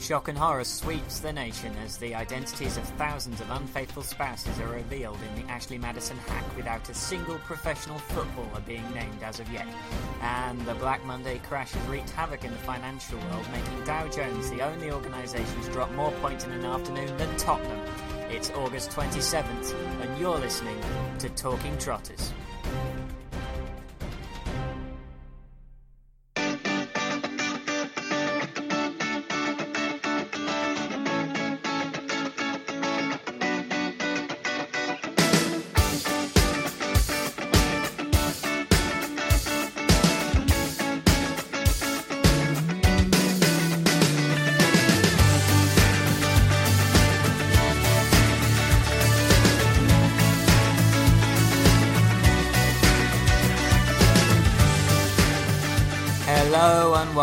Shock and horror sweeps the nation as the identities of thousands of unfaithful spouses are revealed in the Ashley Madison hack without a single professional footballer being named as of yet. And the Black Monday crash has wreaked havoc in the financial world, making Dow Jones the only organisation to drop more points in an afternoon than Tottenham. It's August 27th, and you're listening to Talking Trotters.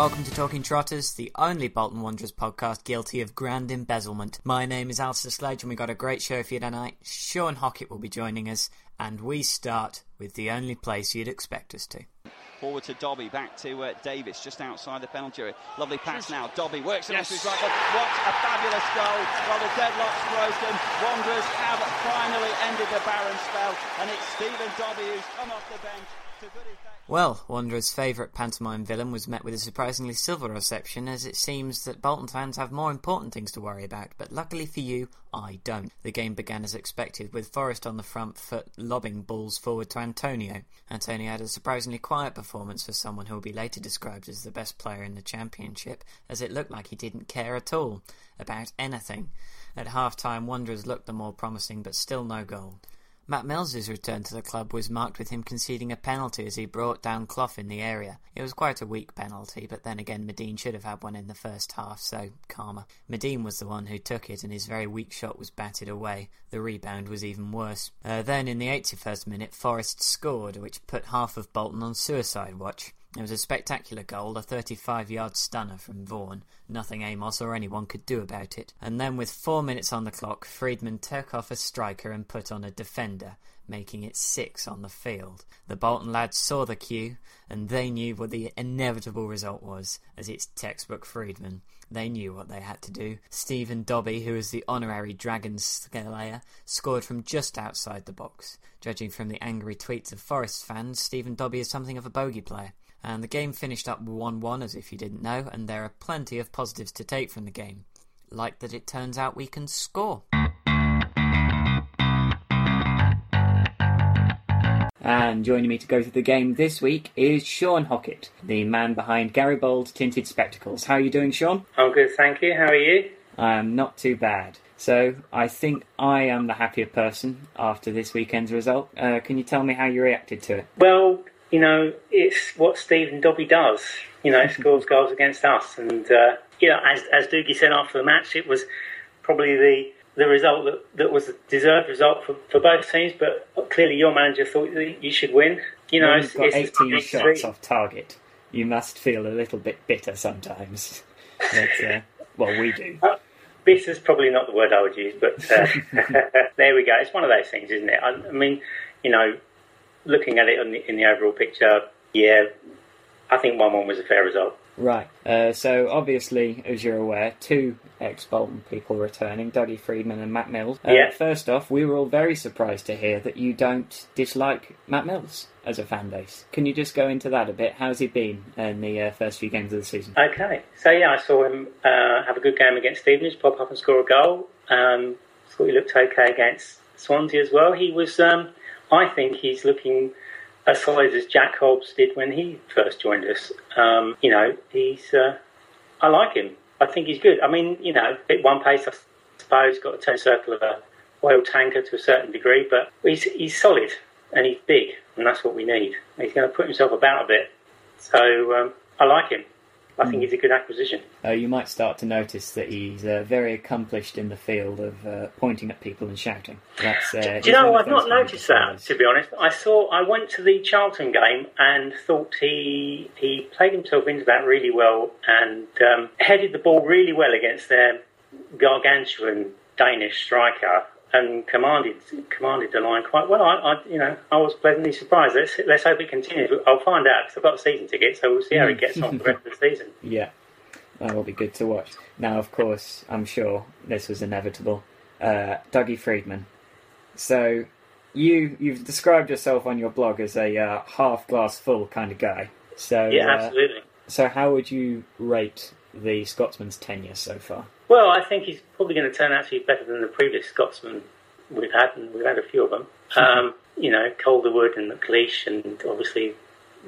Welcome to Talking Trotters, the only Bolton Wanderers podcast guilty of grand embezzlement. My name is Alistair Sledge and we got a great show for you tonight. Sean Hockett will be joining us and we start with the only place you'd expect us to. Forward to Dobbie, back to uh, Davies, just outside the penalty area. Lovely pass now. Dobbie works it yes. onto his right foot. What a fabulous goal. Well, the deadlock's broken. Wanderers have finally ended the barren spell, and it's Stephen Dobbie who's come off the bench to good effect. Well, Wanderers' favourite pantomime villain was met with a surprisingly civil reception, as it seems that Bolton fans have more important things to worry about. But luckily for you, I don't. The game began as expected, with Forest on the front foot lobbing balls forward to Antonio. Antonio had a surprisingly quiet performance for someone who will be later described as the best player in the championship, as it looked like he didn't care at all about anything. At half time, Wanderers looked the more promising, but still no goal. Matt Mills's return to the club was marked with him conceding a penalty as he brought down Clough in the area. It was quite a weak penalty, but then again Madine should have had one in the first half, so karma. Madine was the one who took it and his very weak shot was batted away. The rebound was even worse. Uh, then in the 81st minute, Forest scored, which put half of Bolton on suicide watch. It was a spectacular goal, a 35 yard stunner from Vaughan. Nothing Amos or anyone could do about it. And then, with four minutes on the clock, Freedman took off a striker and put on a defender, making it six on the field. The Bolton lads saw the cue, and they knew what the inevitable result was, as it's textbook Freedman. They knew what they had to do. Stephen Dobbie, who is the honorary Dragon Slayer, scored from just outside the box. Judging from the angry tweets of Forest fans, Stephen Dobbie is something of a bogey player. And the game finished up 1 1, as if you didn't know, and there are plenty of positives to take from the game. Like that it turns out we can score. And joining me to go through the game this week is Sean Hockett, the man behind Garibaldi tinted spectacles. How are you doing, Sean? I'm good, thank you. How are you? I am not too bad. So I think I am the happier person after this weekend's result. Uh, can you tell me how you reacted to it? Well, you know, it's what Stephen Dobbie does. You know, scores goals against us, and uh, you know, as as Dougie said after the match, it was probably the the result that, that was a deserved result for, for both teams. But clearly, your manager thought that you should win. You know, you've got 18 shots off target. You must feel a little bit bitter sometimes. but, uh, well, we do. Uh, bitter's probably not the word I would use, but uh, there we go. It's one of those things, isn't it? I, I mean, you know, looking at it in the, in the overall picture, yeah, I think 1 1 was a fair result. Right. Uh, so, obviously, as you're aware, two ex Bolton people returning, Dougie Freedman and Matt Mills. Uh, yeah. First off, we were all very surprised to hear that you don't dislike Matt Mills as a fan base. Can you just go into that a bit? How's he been in the uh, first few games of the season? Okay. So, yeah, I saw him uh, have a good game against Stevenage, pop up and score a goal. Um, thought he looked okay against Swansea as well. He was. Um, I think he's looking as solid as Jack Hobbs did when he first joined us. Um, you know, he's. Uh, I like him. I think he's good. I mean, you know, at one pace, I suppose, got a turn circle of a oil tanker to a certain degree, but he's he's solid and he's big, and that's what we need. He's going to put himself about a bit, so um, I like him. I think he's a good acquisition. Uh, you might start to notice that he's uh, very accomplished in the field of uh, pointing at people and shouting. That's, uh, do you know? I've not noticed that. To be honest, I saw. I went to the Charlton game and thought he he played himself into that really well and um, headed the ball really well against their gargantuan Danish striker and commanded commanded the line quite well. I, I, you know I was pleasantly surprised. Let's let's hope it continues. I'll find out because I've got a season ticket, so we'll see how it gets on the rest of the season. Yeah. that will be good to watch. Now, of course, I'm sure this was inevitable. Uh, Dougie Freedman. So, you you've described yourself on your blog as a uh, half glass full kind of guy. So Yeah, uh, absolutely. So, how would you rate the Scotsman's tenure so far? Well, I think he's probably going to turn out to be better than the previous Scotsman we've had, and we've had a few of them. Um, you know, Calderwood and McLeish, and obviously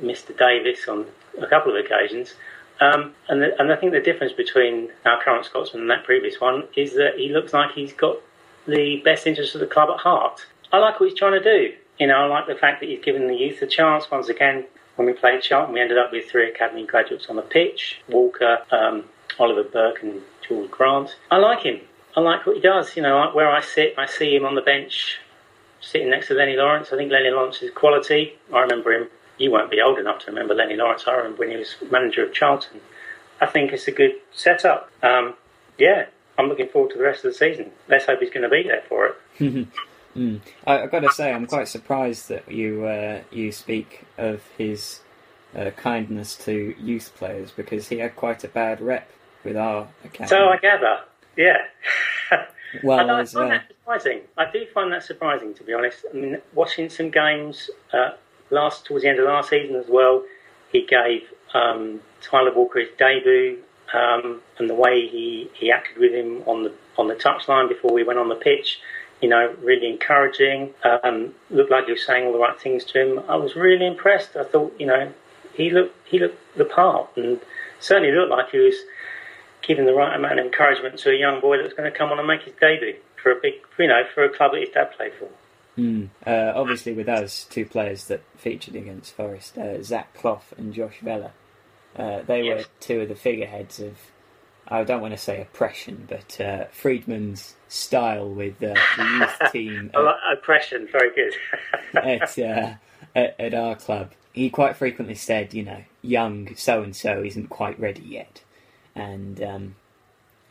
Mr. Davies on a couple of occasions. Um, and, the, and I think the difference between our current Scotsman and that previous one is that he looks like he's got the best interest of the club at heart. I like what he's trying to do. You know, I like the fact that he's given the youth a chance. Once again, when we played Charlton, we ended up with three academy graduates on the pitch: Walker, um, Oliver Burke, and George Grant. I like him. I like what he does. You know, where I sit, I see him on the bench, sitting next to Lennie Lawrence. I think Lennie Lawrence is quality. I remember him. You won't be old enough to remember Lennie Lawrence. I remember when he was manager of Charlton. I think it's a good setup. Um, yeah, I'm looking forward to the rest of the season. Let's hope he's going to be there for it. Mm. I, I've got to say, I'm quite surprised that you uh, you speak of his uh, kindness to youth players because he had quite a bad rep with our academy. So I gather, yeah. well, I, find uh, that surprising. I do find that surprising, to be honest. I mean, watching some games uh, last towards the end of last season as well, he gave um, Tyler Walker his debut, um, and the way he, he acted with him on the on the touchline before we went on the pitch, you know, really encouraging. Um, looked like he was saying all the right things to him. I was really impressed. I thought, you know, he looked he looked the part, and certainly looked like he was giving the right amount of encouragement to a young boy that was going to come on and make his debut for a big, you know, for a club that his dad played for. mm, uh, obviously with us, two players that featured against Forest, uh, Zach Clough and Josh Vela. Uh, they were two of the figureheads of, I don't want to say oppression, but uh, Freedman's style with uh, the youth team. Like oppression, very good. at, uh, at at our club, he quite frequently said, you know, young so and so isn't quite ready yet, and um,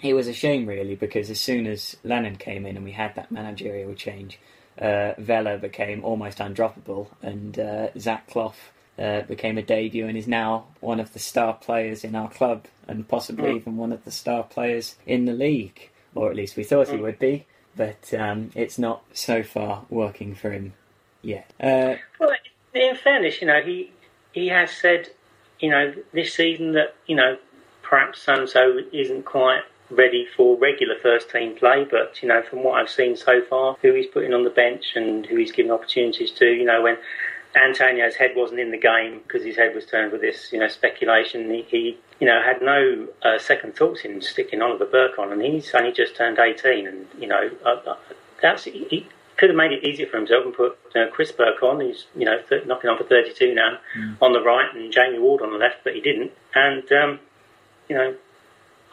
it was a shame really because as soon as Lennon came in and we had that managerial change, uh, Vela became almost undroppable, and uh, Zach Clough. Uh, became a debut and is now one of the star players in our club and possibly even one of the star players in the league, or at least we thought he would be. But um, it's not so far working for him yet. Uh, Well, in fairness, you know, he he has said, you know, this season that you know perhaps so and so isn't quite ready for regular first team play, but you know, from what I've seen so far, who he's putting on the bench and who he's giving opportunities to, you know, when Antonio's head wasn't in the game because his head was turned with this, you know, speculation. He, he you know, had no uh, second thoughts in sticking Oliver Burke on, and he's only just turned 18, and you know, uh, uh, that's he could have made it easier for himself and put uh, Chris Burke on, who's you know th- knocking on for 32 now, on the right, and Jamie Ward on the left, but he didn't, and um, you know,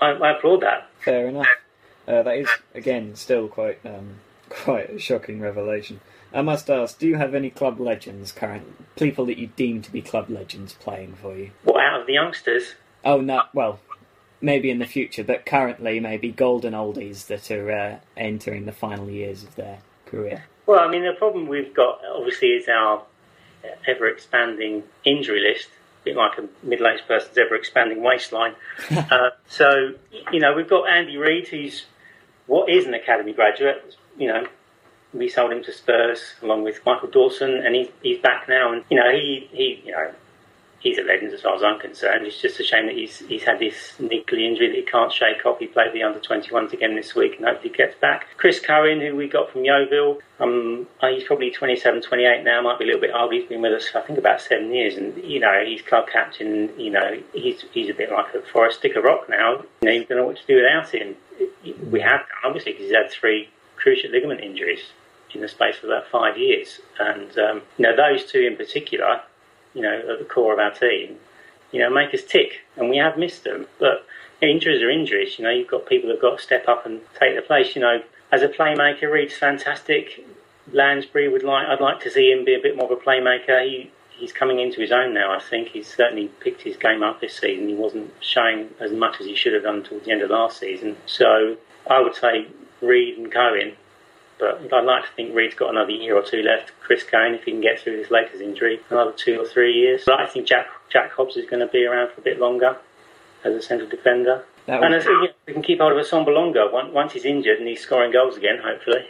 I, I applaud that. Fair enough. Uh, that is again still quite um, quite a shocking revelation. I must ask: Do you have any club legends current people that you deem to be club legends playing for you? What out of the youngsters? Oh no, well, maybe in the future, but currently maybe golden oldies that are uh, entering the final years of their career. Well, I mean, the problem we've got obviously is our ever expanding injury list, a bit like a middle aged person's ever expanding waistline. uh, so, you know, we've got Andy Reid, who's what is an academy graduate, you know. We sold him to Spurs along with Michael Dawson, and he's, he's back now. And you know, he, he you know he's a legend as far as I'm concerned. It's just a shame that he's he's had this niggly injury that he can't shake off. He played the under 21s again this week and hopefully gets back. Chris Cohen, who we got from Yeovil, um, uh, he's probably 27, 28 now, might be a little bit old. He's been with us, I think, about seven years, and you know he's club captain. You know he's he's a bit like a forest stick of rock now. You know you don't know what to do without him. We have done obviously because he's had three cruciate ligament injuries in the space of about five years, and um, you know those two in particular you know, at the core of our team, you know, make us tick. And we have missed them. But injuries are injuries. You know, you've got people that've got to step up and take their place. You know, as a playmaker, Reid's fantastic. Lansbury would like, I'd like to see him be a bit more of a playmaker. He, he's coming into his own now, I think. He's certainly picked his game up this season. He wasn't showing as much as he should have done towards the end of last season. So I would say Reed and Cohen but I'd like to think Reid's got another year or two left. Chris Cohen, if he can get through this latest injury, another two or three years. But I think Jack Jack Hobbs is going to be around for a bit longer as a central defender. That and as, we can keep hold of Assombalonga once he's injured and he's scoring goals again, hopefully.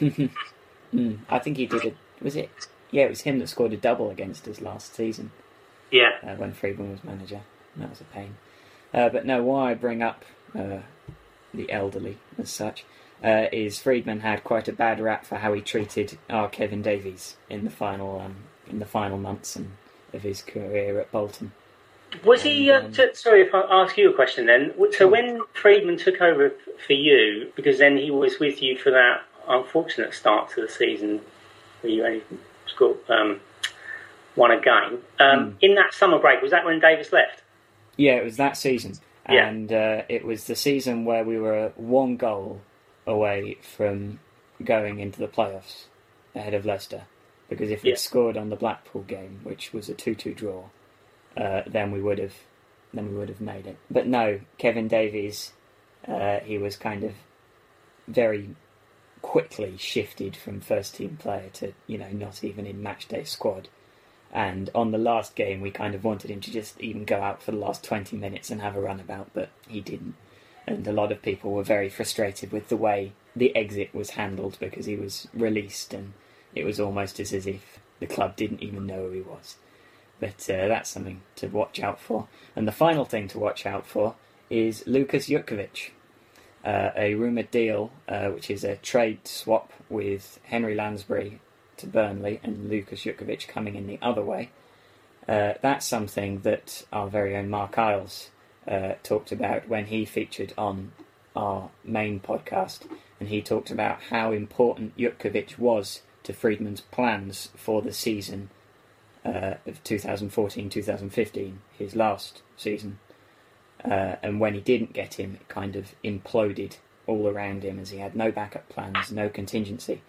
mm, I think he did it. Was it? Yeah, it was him that scored a double against us last season. Yeah. Uh, when Freedman was manager. That was a pain. Uh, but no, why I bring up uh, the elderly as such uh, is Freedman had quite a bad rap for how he treated our Kevin Davies in the final um, in the final months and of his career at Bolton. Was he? Uh, um, t- sorry, if I ask you a question then. So when Freedman took over for you, because then he was with you for that unfortunate start to the season, where you only scored um, won a game. Um, mm. In that summer break, was that when Davies left? Yeah, it was that season, yeah. and uh, it was the season where we were one goal away from going into the playoffs ahead of Leicester. Because if we'd scored on the Blackpool game, which was a two-two draw, uh, then we would have then we would have made it. But no, Kevin Davies, uh, he was kind of very quickly shifted from first team player to you know not even in match day squad. And on the last game, we kind of wanted him to just even go out for the last 20 minutes and have a runabout, but he didn't. And a lot of people were very frustrated with the way the exit was handled because he was released and it was almost as if the club didn't even know who he was. But uh, that's something to watch out for. And the final thing to watch out for is Lukas Jutkiewicz, uh, a rumoured deal, uh, which is a trade swap with Henry Lansbury to Burnley and Lukas Jutkiewicz coming in the other way. Uh, that's something that our very own Mark Isles uh, talked about when he featured on our main podcast, and he talked about how important Jutkiewicz was to Freedman's plans for the season uh, of 2014-2015, his last season. Uh, and when he didn't get him, it kind of imploded all around him as he had no backup plans, no contingency.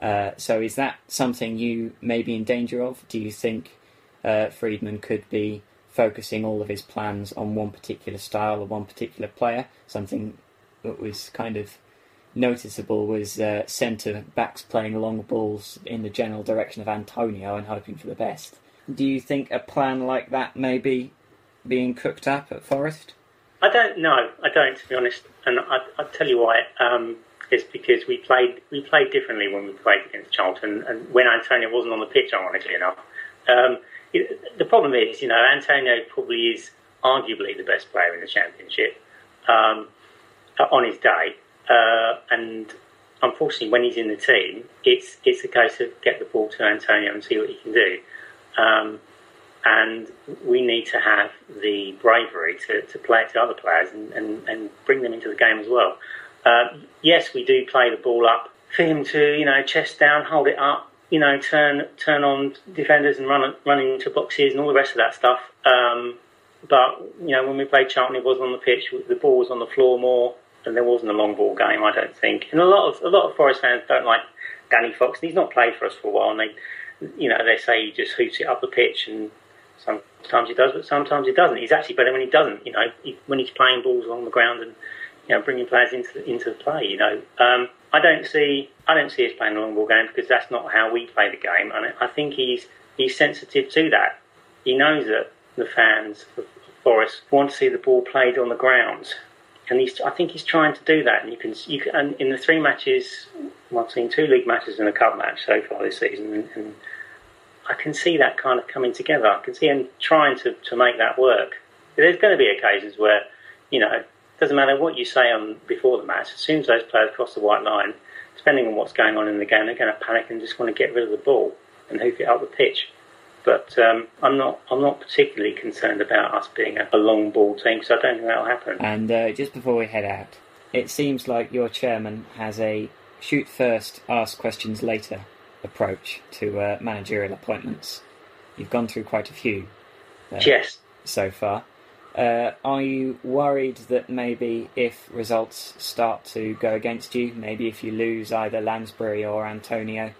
Uh, so is that something you may be in danger of? Do you think uh, Freedman could be focusing all of his plans on one particular style or one particular player? Something that was kind of noticeable was uh, centre backs playing long balls in the general direction of Antonio and hoping for the best. Do you think a plan like that may be being cooked up at Forest? I don't know. I don't, to be honest. And I, will tell you why. Um, because we played we played differently when we played against Charlton, and when Antonio wasn't on the pitch, ironically enough. Um, the problem is, you know, Antonio probably is arguably the best player in the Championship um, on his day, uh, and unfortunately, when he's in the team, it's it's a case of get the ball to Antonio and see what he can do. Um, and we need to have the bravery to, to play it to other players and, and, and bring them into the game as well. Uh, yes, we do play the ball up for him to, you know, chest down, hold it up, you know, turn turn on defenders and run run into boxes and all the rest of that stuff. Um, but you know, when we played Charlton, it was on the pitch. The ball was on the floor more, and there wasn't a long ball game. I don't think. And a lot of a lot of Forest fans don't like Danny Fox. And he's not played for us for a while, and they, you know, they say he just hoots it up the pitch, and sometimes he does, but sometimes he doesn't. He's actually better when he doesn't. You know, he, when he's playing balls along the ground and you know, bringing players into into play. You know, um, I don't see I don't see us playing a long ball game because that's not how we play the game, and I think he's he's sensitive to that. He knows that the fans of Forest want to see the ball played on the ground, and he's I think he's trying to do that. And you can you can and in the three matches, well, I've seen two league matches and a cup match so far this season, and, and I can see that kind of coming together. I can see him trying to, to make that work. There's going to be occasions where, you know, doesn't matter what you say on before the match. As soon as those players cross the white line, depending on what's going on in the game, they're going to panic and just want to get rid of the ball and hoof it up the pitch. But um, I'm not. I'm not particularly concerned about us being a, a long ball team because I don't think that'll happen. And uh, just before we head out, it seems like your chairman has a shoot first, ask questions later approach to uh, managerial appointments. You've gone through quite a few. Uh, yes. So far. Uh, are you worried that maybe if results start to go against you, maybe if you lose either Lansbury or Antonio,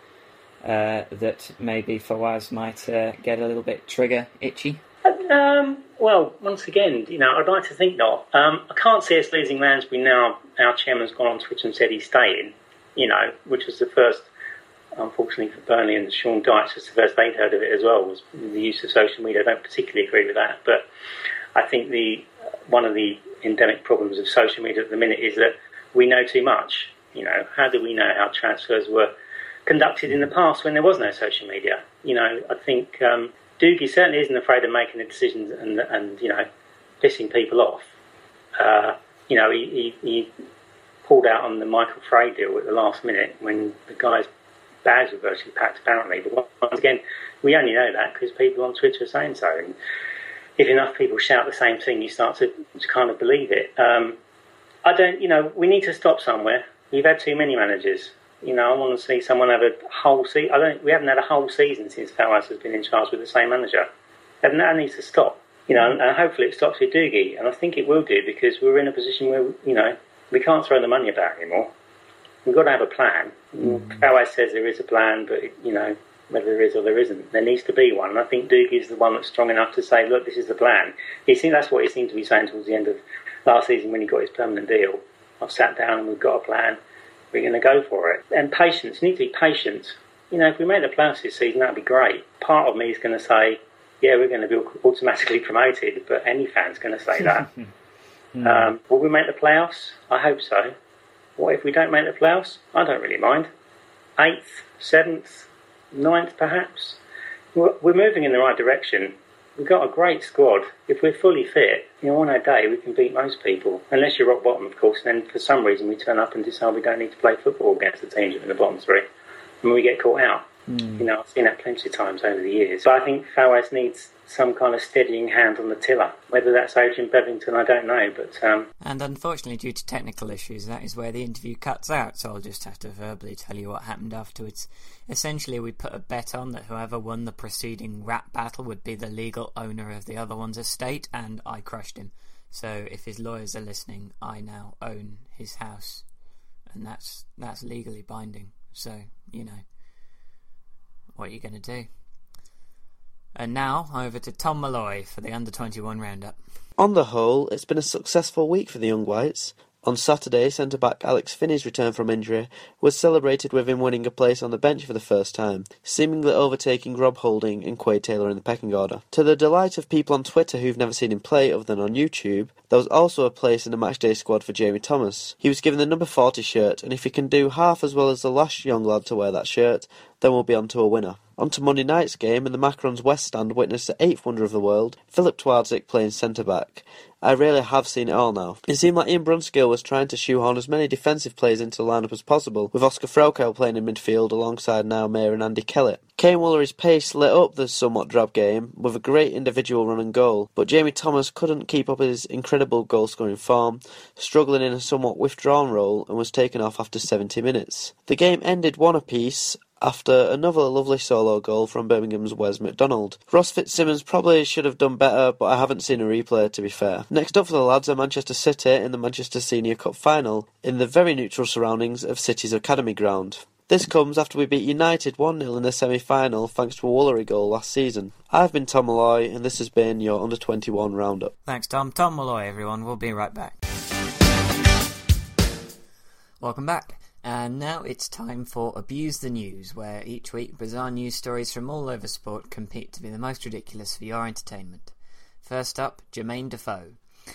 uh, that maybe Fawaz might uh, get a little bit trigger itchy? Um, well, once again, you know, I'd like to think not. Um, I can't see us losing Lansbury now. Our chairman's gone on Twitter and said he's staying. You know, which was the first, unfortunately for Burnley and Sean Dyche, was the first they'd heard of it as well. Was the use of social media. I don't particularly agree with that, but I think the one of the endemic problems of social media at the minute is that we know too much. You know, how do we know how transfers were conducted in the past when there was no social media? You know, I think um, Dougie certainly isn't afraid of making the decisions and, and you know, pissing people off. Uh, you know, he, he, he, pulled out on the Michael Frey deal at the last minute when the guy's bags were virtually packed, apparently. But once again, we only know that because people on Twitter are saying so. And if enough people shout the same thing, you start to, to kind of believe it. Um, I don't, you know, we need to stop somewhere. We've had too many managers. You know, I want to see someone have a whole season. I don't. We haven't had a whole season since Fawaz has been in charge with the same manager, and that needs to stop. You know, and, and hopefully it stops with Dougie. and I think it will do because we're in a position where you know we can't throw the money about anymore. We've got to have a plan. Mm. Fawaz says there is a plan, but you know whether there is or there isn't, there needs to be one. And I think Dougie is the one that's strong enough to say, look, this is the plan. He seemed that's what he seemed to be saying towards the end of last season when he got his permanent deal. I've sat down and we've got a plan we're going to go for it. And patience, you need to be patient. You know, if we make the playoffs this season, that'd be great. Part of me is going to say, yeah, we're going to be automatically promoted, but any fan's going to say that. mm. um, will we make the playoffs? I hope so. What if we don't make the playoffs? I don't really mind. Eighth, seventh, ninth, perhaps. We're moving in the right direction. We've got a great squad. If we're fully fit, you know, on our day we can beat most people. Unless you're rock bottom, of course. And then for some reason we turn up and decide we don't need to play football against the teams in the bottom three, and we get caught out. Mm. You know, I've seen that plenty of times over the years. But I think Fawaz needs some kind of steadying hand on the tiller. Whether that's Adrian Bevington, I don't know. But um... and unfortunately, due to technical issues, that is where the interview cuts out. So I'll just have to verbally tell you what happened afterwards. Essentially, we put a bet on that whoever won the preceding rap battle would be the legal owner of the other one's estate, and I crushed him. So if his lawyers are listening, I now own his house, and that's that's legally binding. So you know, what are you going to do? And now over to Tom Malloy for the under 21 roundup. On the whole, it's been a successful week for the Young Whites. On Saturday, centre back Alex Finney's return from injury was celebrated with him winning a place on the bench for the first time, seemingly overtaking Rob Holding and Quade Taylor in the pecking order. To the delight of people on Twitter who've never seen him play other than on YouTube, there was also a place in the matchday squad for Jamie Thomas. He was given the number 40 shirt, and if he can do half as well as the last young lad to wear that shirt, then we'll be on to a winner. On to Monday night's game, and the Macrons West Stand witnessed the eighth wonder of the world, Filip Twardzik playing centre back. I really have seen it all now. It seemed like Ian Brunskill was trying to shoehorn as many defensive players into the lineup as possible, with Oscar Threlkeld playing in midfield alongside Niall Maher and Andy Kellett. Kaiyne Woolery's pace lit up the somewhat drab game with a great individual run and goal, but Jamie Thomas couldn't keep up his incredible goal scoring form, struggling in a somewhat withdrawn role and was taken off after 70 minutes. The game ended one apiece after another lovely solo goal from Birmingham's Wes McDonald. Ross Fitzsimons probably should have done better, but I haven't seen a replay to be fair. Next up for the lads are Manchester City in the Manchester Senior Cup final, in the very neutral surroundings of City's Academy ground. This comes after we beat United 1 0 in the semi final thanks to a Woolery goal last season. I've been Tom Molloy, and this has been your Under 21 Roundup. Thanks, Tom. Tom Molloy, everyone. We'll be right back. Welcome back. And now it's time for Abuse the News, where each week bizarre news stories from all over sport compete to be the most ridiculous for your entertainment. First up, Jermaine Defoe.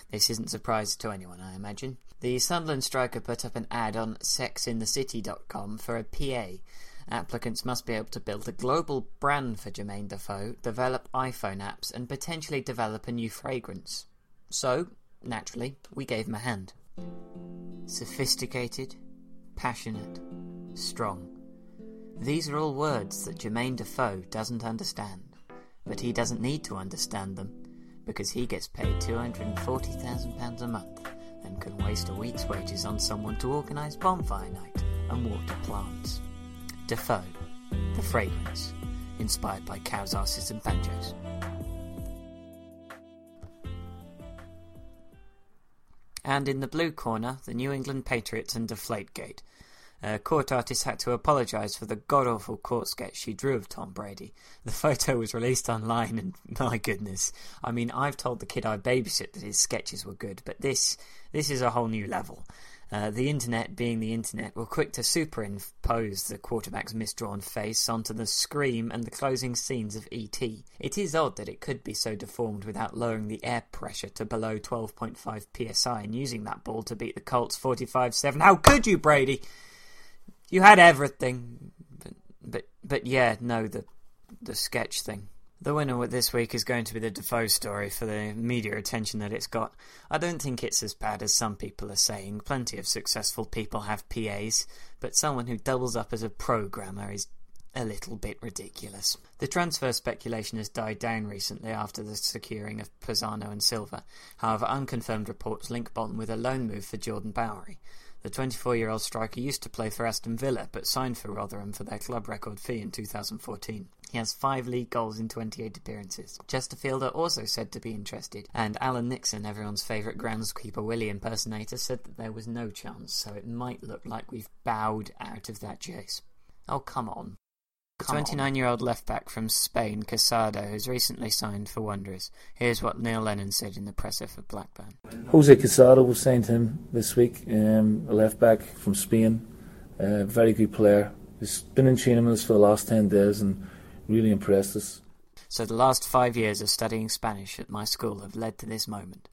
This isn't a surprise to anyone, I imagine. The Sunderland striker put up an ad on sexinthecity.com for a PA. Applicants must be able to build a global brand for Jermaine Defoe, develop iPhone apps, and potentially develop a new fragrance. So, naturally, we gave him a hand. Sophisticated, passionate, strong. These are all words that Jermaine Defoe doesn't understand, but he doesn't need to understand them because he gets paid £240,000 a month and can waste a week's wages on someone to organise bonfire night and water plants. Defoe, the fragrance, inspired by cows' asses and banjos. And in the blue corner, the New England Patriots and Deflategate. Uh, court artist had to apologise for the god awful court sketch she drew of Tom Brady. The photo was released online, and my goodness, I mean, I've told the kid I babysit that his sketches were good, but this this is a whole new level. Uh, the internet, being the internet, were quick to superimpose the quarterback's misdrawn face onto the scream and the closing scenes of E.T. It is odd that it could be so deformed without lowering the air pressure to below 12.5 psi and using that ball to beat the Colts 45 7. How could you, Brady? You had everything. But, but, but yeah, no, the, the sketch thing. The winner this week is going to be the Defoe story for the media attention that it's got. I don't think it's as bad as some people are saying. Plenty of successful people have PAs, but someone who doubles up as a programmer is a little bit ridiculous. The transfer speculation has died down recently after the securing of Pisano and Silva. However, unconfirmed reports link Bolton with a loan move for Jordan Bowery. The 24 year old striker used to play for Aston Villa but signed for Rotherham for their club record fee in 2014. He has five league goals in 28 appearances. Chesterfield are also said to be interested, and Alan Nixon, everyone's favourite groundskeeper Willie impersonator, said that there was no chance, so it might look like we've bowed out of that chase. Oh, come on. The 29 year old left back from Spain, Casado, has recently signed for Wanderers. Here's what Neil Lennon said in the presser for Blackburn. Jose Casado was signed to him this week, um, a left back from Spain. Uh, very good player. He's been in training with us for the last 10 days and really impressed us. So the last five years of studying Spanish at my school have led to this moment.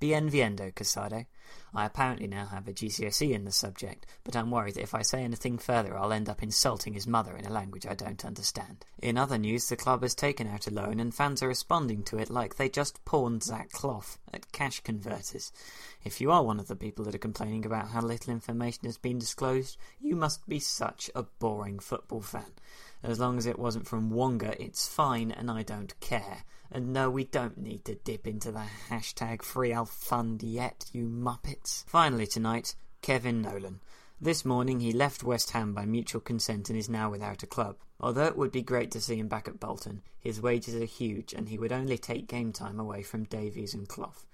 Bien viendo, Casado. I apparently now have a GCSE in the subject, but I'm worried that if I say anything further I'll end up insulting his mother in a language I don't understand. In other news, the club has taken out a loan and fans are responding to it like they just pawned Zach Clough at cash converters. If you are one of the people that are complaining about how little information has been disclosed, you must be such a boring football fan. As long as it wasn't from Wonga, it's fine and I don't care. And no, we don't need to dip into the hashtag free yet, you muppets. Finally tonight, Kevin Nolan. This morning he left West Ham by mutual consent and is now without a club. Although it would be great to see him back at Bolton, his wages are huge and he would only take game time away from Davies and Clough.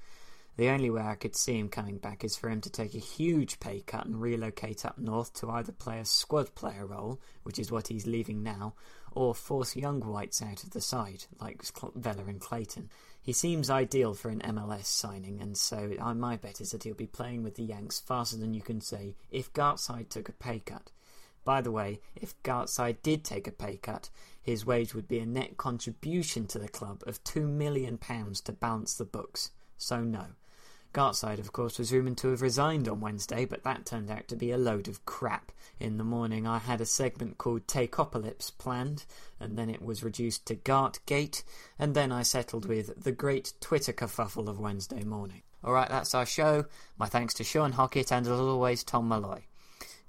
The only way I could see him coming back is for him to take a huge pay cut and relocate up north to either play a squad player role, which is what he's leaving now, or force young whites out of the side, like Vela and Clayton. He seems ideal for an MLS signing, and so my bet is that he'll be playing with the Yanks faster than you can say if Gartside took a pay cut. By the way, if Gartside did take a pay cut, his wage would be a net contribution to the club of £2 million to balance the books. So, no. Gartside, of course, was rumoured to have resigned on Wednesday, but that turned out to be a load of crap. In the morning, I had a segment called Takeopolis planned, and then it was reduced to Gartgate, and then I settled with the great Twitter kerfuffle of Wednesday morning. Alright, that's our show. My thanks to Sean Hockett and, as always, Tom Malloy.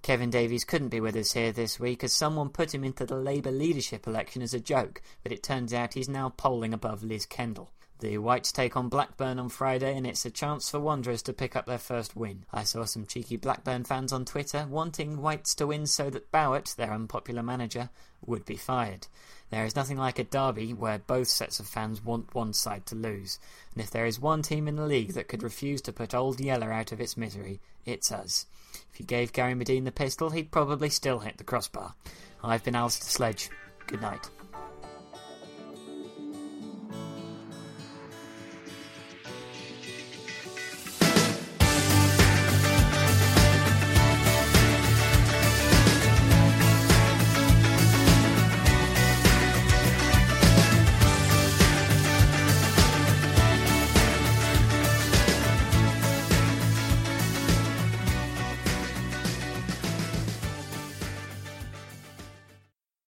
Kevin Davies couldn't be with us here this week as someone put him into the Labour leadership election as a joke, but it turns out he's now polling above Liz Kendall. The Whites take on Blackburn on Friday, and it's a chance for Wanderers to pick up their first win. I saw some cheeky Blackburn fans on Twitter wanting Whites to win so that Bowyer, their unpopular manager, would be fired. There is nothing like a derby where both sets of fans want one side to lose, and if there is one team in the league that could refuse to put Old Yeller out of its misery, it's us. If you gave Gary Madine the pistol, he'd probably still hit the crossbar. I've been Alistair Sledge. Good night.